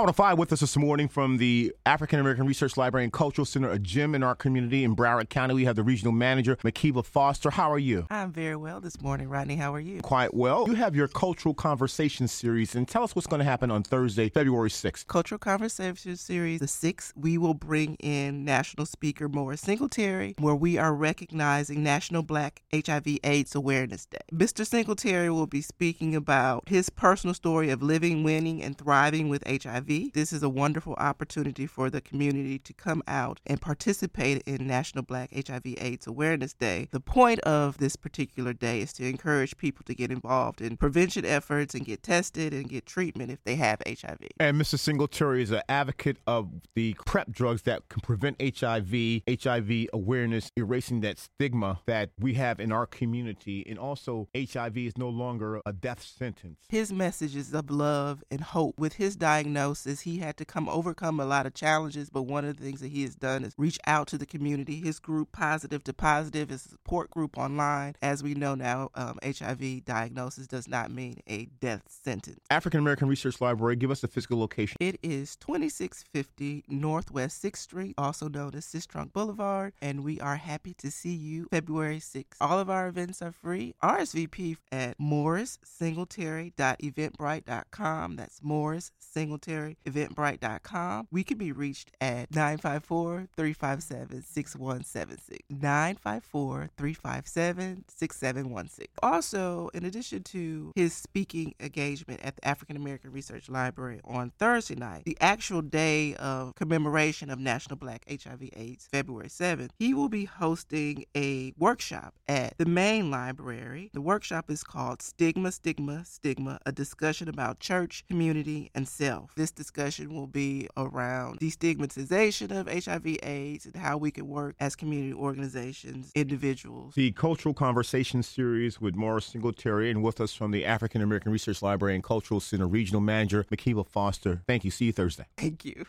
On a five with us this morning from the African American Research Library and Cultural Center, a gym in our community in Broward County. We have the regional manager, Makiba Foster. How are you? I'm very well this morning, Rodney. How are you? Quite well. You have your Cultural Conversation series, and tell us what's going to happen on Thursday, February 6th. Cultural Conversation series, the 6th, we will bring in national speaker Morris Singletary, where we are recognizing National Black HIV AIDS Awareness Day. Mr. Singletary will be speaking about his personal story of living, winning, and thriving with HIV. This is a wonderful opportunity for the community to come out and participate in National Black HIV AIDS Awareness Day. The point of this particular day is to encourage people to get involved in prevention efforts and get tested and get treatment if they have HIV. And Mr. Singletary is an advocate of the PrEP drugs that can prevent HIV, HIV awareness, erasing that stigma that we have in our community. And also, HIV is no longer a death sentence. His message is of love and hope. With his diagnosis, he had to come overcome a lot of challenges, but one of the things that he has done is reach out to the community. His group, Positive to Positive, is a support group online. As we know now, um, HIV diagnosis does not mean a death sentence. African American Research Library, give us the physical location. It is 2650 Northwest 6th Street, also known as Sistrunk Boulevard, and we are happy to see you February 6th. All of our events are free. RSVP at morrissingletary.eventbrite.com. That's Morris Singletary, eventbrite.com. We can be reached at 954 357 6176. 954 357 6716. Also, in addition to his speaking engagement at the African American Research Library on Thursday night, the actual day of commemoration of National Black HIV AIDS, February 7th, he will be hosting a workshop at the main library. The workshop is called Stigma, Stigma, Stigma, a discussion about church, community, and self. This discussion will be around destigmatization of HIV AIDS and how we can work as community organizations, individuals. The Cultural Conversation Series with Morris Singletary and with us from the African American Research Library and Cultural Center Regional Manager, Makiba Foster. Thank you. See you Thursday. Thank you.